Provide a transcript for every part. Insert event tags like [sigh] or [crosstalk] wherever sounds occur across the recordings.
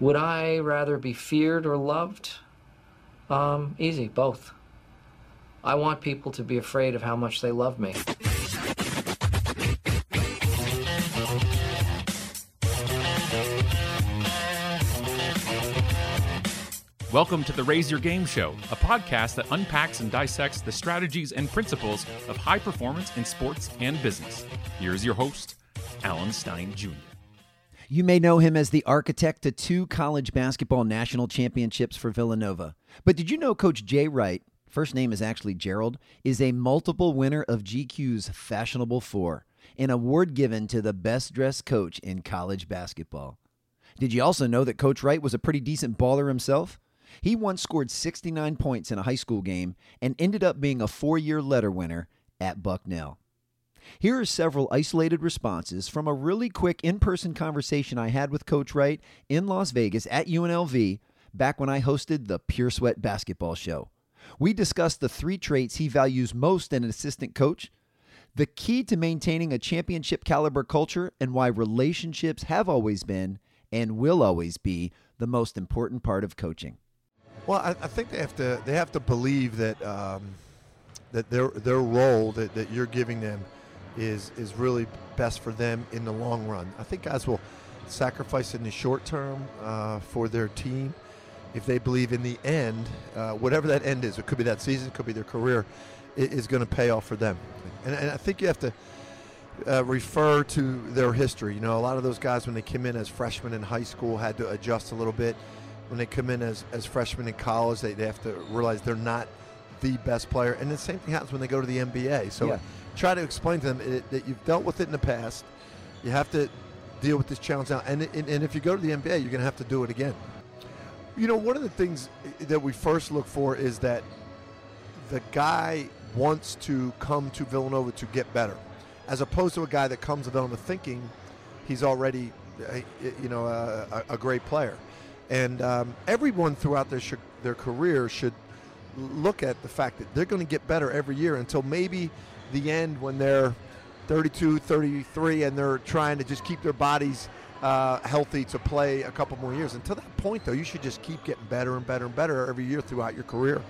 Would I rather be feared or loved? Um, easy, both. I want people to be afraid of how much they love me. Welcome to the Raise Your Game Show, a podcast that unpacks and dissects the strategies and principles of high performance in sports and business. Here's your host, Alan Stein Jr. You may know him as the architect to two college basketball national championships for Villanova. But did you know Coach Jay Wright, first name is actually Gerald, is a multiple winner of GQ's Fashionable Four, an award given to the best dressed coach in college basketball? Did you also know that Coach Wright was a pretty decent baller himself? He once scored 69 points in a high school game and ended up being a four year letter winner at Bucknell. Here are several isolated responses from a really quick in person conversation I had with Coach Wright in Las Vegas at UNLV back when I hosted the Pure Sweat Basketball Show. We discussed the three traits he values most in an assistant coach, the key to maintaining a championship caliber culture, and why relationships have always been and will always be the most important part of coaching. Well, I, I, think they have to they have to believe that um, that their their role that, that you're giving them is is really best for them in the long run. I think guys will sacrifice in the short term uh, for their team if they believe in the end, uh, whatever that end is. It could be that season, it could be their career, it is going to pay off for them. And, and I think you have to. Uh, refer to their history. You know, a lot of those guys, when they came in as freshmen in high school, had to adjust a little bit when they come in as, as freshmen in college, they, they have to realize they're not the best player. And the same thing happens when they go to the NBA. So yeah. try to explain to them it, that you've dealt with it in the past. You have to deal with this challenge now. And, and, and if you go to the NBA, you're going to have to do it again. You know, one of the things that we first look for is that the guy wants to come to Villanova to get better, as opposed to a guy that comes to Villanova thinking he's already, uh, you know, a, a great player. And um, everyone throughout their, sh- their career should look at the fact that they're going to get better every year until maybe the end when they're 32, 33, and they're trying to just keep their bodies uh, healthy to play a couple more years. Until that point, though, you should just keep getting better and better and better every year throughout your career.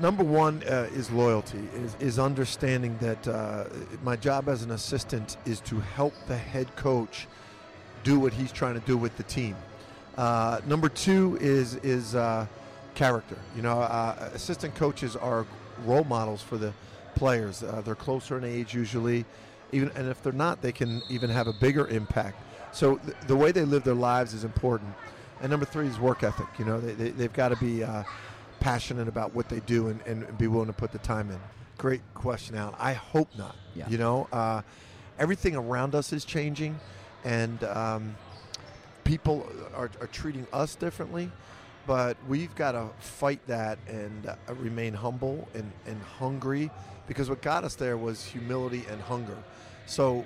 Number one uh, is loyalty, is, is understanding that uh, my job as an assistant is to help the head coach do what he's trying to do with the team. Uh, number two is is uh, character. You know, uh, assistant coaches are role models for the players. Uh, they're closer in age usually, even and if they're not, they can even have a bigger impact. So th- the way they live their lives is important. And number three is work ethic. You know, they, they, have got to be uh, passionate about what they do and, and, be willing to put the time in. Great question, Alan. I hope not. Yeah. You know, uh, everything around us is changing, and um, people are, are treating us differently, but we've got to fight that and uh, remain humble and, and hungry because what got us there was humility and hunger. So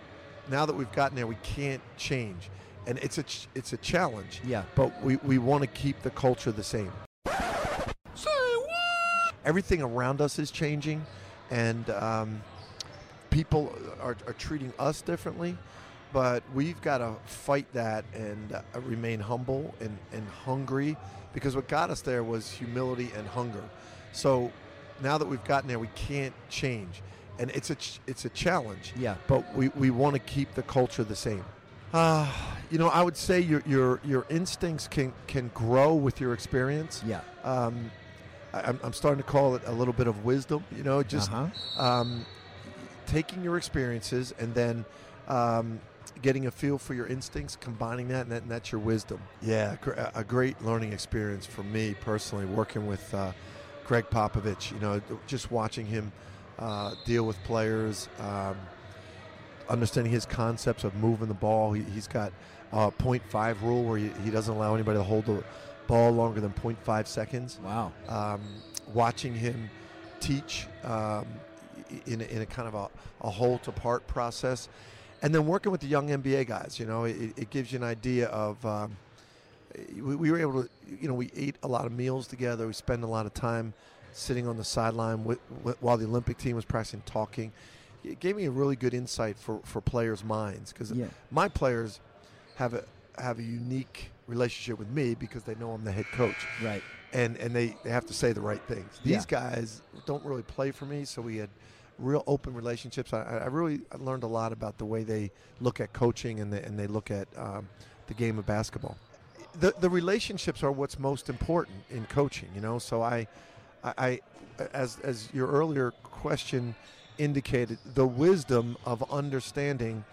now that we've gotten there, we can't change. And it's a, ch- it's a challenge. Yeah. But we, we want to keep the culture the same. Say what? Everything around us is changing, and um, people are, are treating us differently but we've got to fight that and uh, remain humble and, and hungry because what got us there was humility and hunger. So now that we've gotten there, we can't change. And it's a, ch- it's a challenge. Yeah. But we, we want to keep the culture the same. Uh, you know, I would say your, your, your instincts can, can grow with your experience. Yeah. Um, I, am starting to call it a little bit of wisdom, you know, just uh-huh. um, taking your experiences and then um, getting a feel for your instincts, combining that, and, that, and that's your wisdom. Yeah, a great learning experience for me personally, working with uh, Gregg Popovich. You know, just watching him uh, deal with players, um, understanding his concepts of moving the ball. He, has got a 0.5 rule where he, he, doesn't allow anybody to hold the ball longer than 0.5 seconds. Wow. Um, watching him teach um, in, a, in a kind of a, a whole to part process and then working with the young NBA guys, you know, it, it gives you an idea of. Um, we, we, were able to, you know, we ate a lot of meals together. We spent a lot of time sitting on the sideline with, with, while the Olympic team was practicing, talking. It gave me a really good insight for, for players' minds because yeah. my players have a have a unique relationship with me because they know I'm the head coach. Right. And and they, they have to say the right things. These guys don't really play for me, so we had real open relationships. I, I really learned a lot about the way they look at coaching and they, and they look at um, the game of basketball. The, the relationships are what's most important in coaching, you know. So I, I, I as as your earlier question indicated, the wisdom of understanding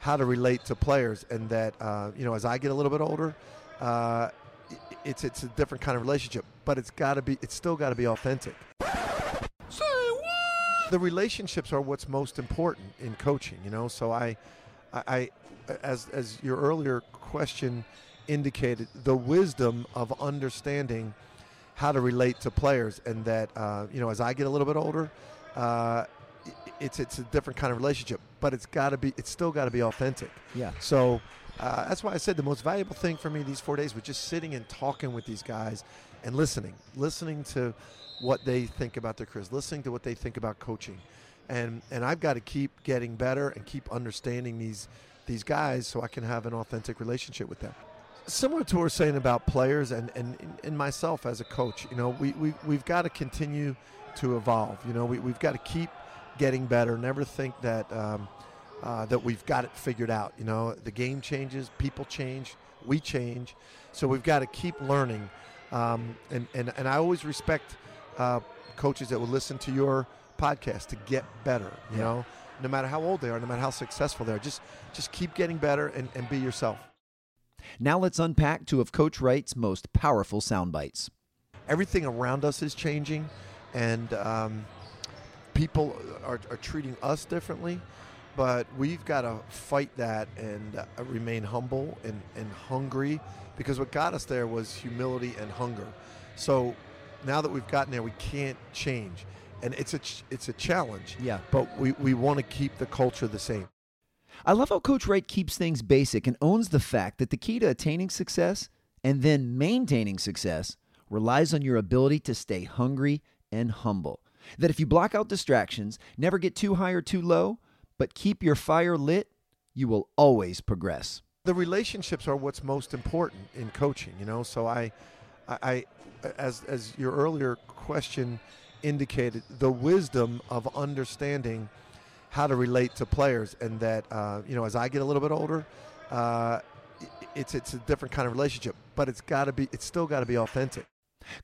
how to relate to players, and that uh, you know, as I get a little bit older, uh, it's it's a different kind of relationship, but it's got to be, it's still got to be authentic. The relationships are what's most important in coaching, you know. So I, I, I as as your earlier question indicated, the wisdom of understanding how to relate to players, and that uh, you know, as I get a little bit older, uh, it's it's a different kind of relationship, but it's got to be, it's still got to be authentic. Yeah. So uh, that's why I said the most valuable thing for me these four days was just sitting and talking with these guys and listening, listening to what they think about their careers, listening to what they think about coaching, and and I've got to keep getting better and keep understanding these these guys so I can have an authentic relationship with them. Similar to what we're saying about players and, and, and myself as a coach, you know, we, we, we've got to continue to evolve. You know, we, we've got to keep getting better. Never think that um, uh, that we've got it figured out. You know, the game changes, people change, we change, so we've got to keep learning. Um, and, and and I always respect uh, coaches that will listen to your podcast to get better. You Yeah. know, no matter how old they are, no matter how successful they are, just just keep getting better and, and be yourself. Now let's unpack two of Coach Wright's most powerful sound bites. everything around us is changing, and um, people are, are treating us differently. But we've got to fight that and uh, remain humble and, and hungry because what got us there was humility and hunger. So now that we've gotten there, we can't change. And it's a, ch- it's a challenge, Yeah. but we, we want to keep the culture the same. I love how Coach Wright keeps things basic and owns the fact that the key to attaining success and then maintaining success relies on your ability to stay hungry and humble. That if you block out distractions, never get too high or too low, but keep your fire lit, you will always progress. the relationships are what's most important in coaching you know so i i, I as as your earlier question indicated the wisdom of understanding how to relate to players and that uh, you know as i get a little bit older uh, it's it's a different kind of relationship but it's got to be it's still got to be authentic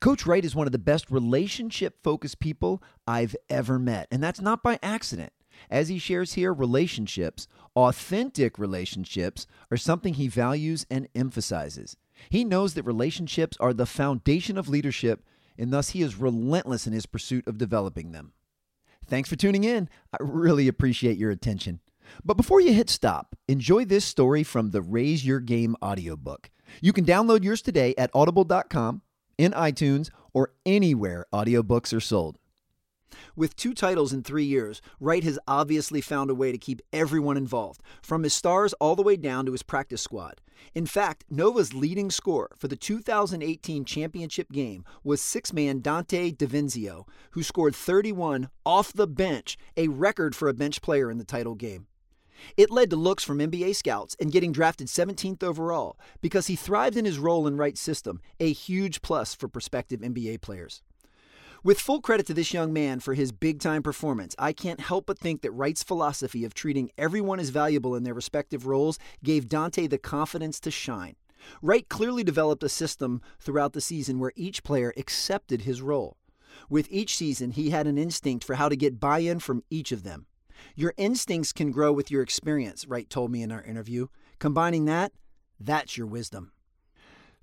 Coach Wright is one of the best relationship focused people I've ever met, and that's not by accident. As he shares here, relationships, authentic relationships, are something he values and emphasizes. He knows that relationships are the foundation of leadership, and thus he is relentless in his pursuit of developing them. Thanks for tuning in. I really appreciate your attention. But before you hit stop, enjoy this story from the Raise Your Game audiobook. You can download yours today at audible.com, in iTunes, or anywhere audiobooks are sold. With two titles in three years, Wright has obviously found a way to keep everyone involved, from his stars all the way down to his practice squad. In fact, Nova's leading scorer for the 2018 championship game was six man Donte DiVincenzo, who scored 31 off the bench, a record for a bench player in the title game. It led to looks from NBA scouts and getting drafted 17th overall because he thrived in his role in Wright's system, a huge plus for prospective NBA players. With full credit to this young man for his big time performance, I can't help but think that Wright's philosophy of treating everyone as valuable in their respective roles gave Donte the confidence to shine. Wright clearly developed a system throughout the season where each player accepted his role. With each season, he had an instinct for how to get buy in from each of them. Your instincts can grow with your experience, Wright told me in our interview. Combining that, that's your wisdom.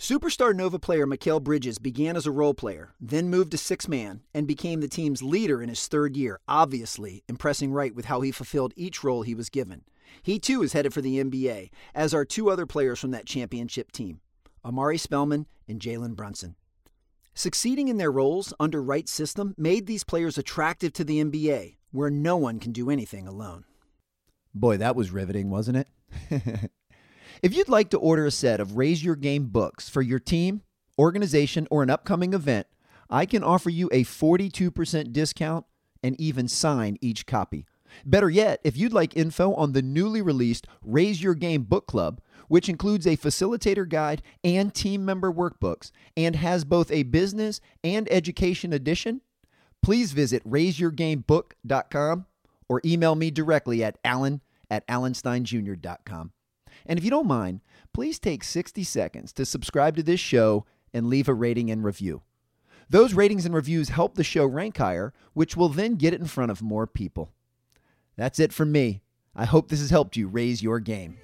Superstar Nova player Mikal Bridges began as a role player, then moved to six man, and became the team's leader in his third year, obviously impressing Wright with how he fulfilled each role he was given. He too is headed for the NBA, as are two other players from that championship team Omari Spellman and Jalen Brunson. Succeeding in their roles under Wright's system made these players attractive to the NBA, where no one can do anything alone. Boy, that was riveting, wasn't it? [laughs] if you'd like to order a set of Raise Your Game books for your team, organization, or an upcoming event, I can offer you a 42% discount and even sign each copy. Better yet, if you'd like info on the newly released Raise Your Game Book Club, which includes a facilitator guide and team member workbooks and has both a business and education edition, please visit raiseyourgamebook.com or email me directly at alan at alansteinjr.com. And if you don't mind, please take 60 seconds to subscribe to this show and leave a rating and review. Those ratings and reviews help the show rank higher, which will then get it in front of more people. That's it from me. I hope this has helped you raise your game.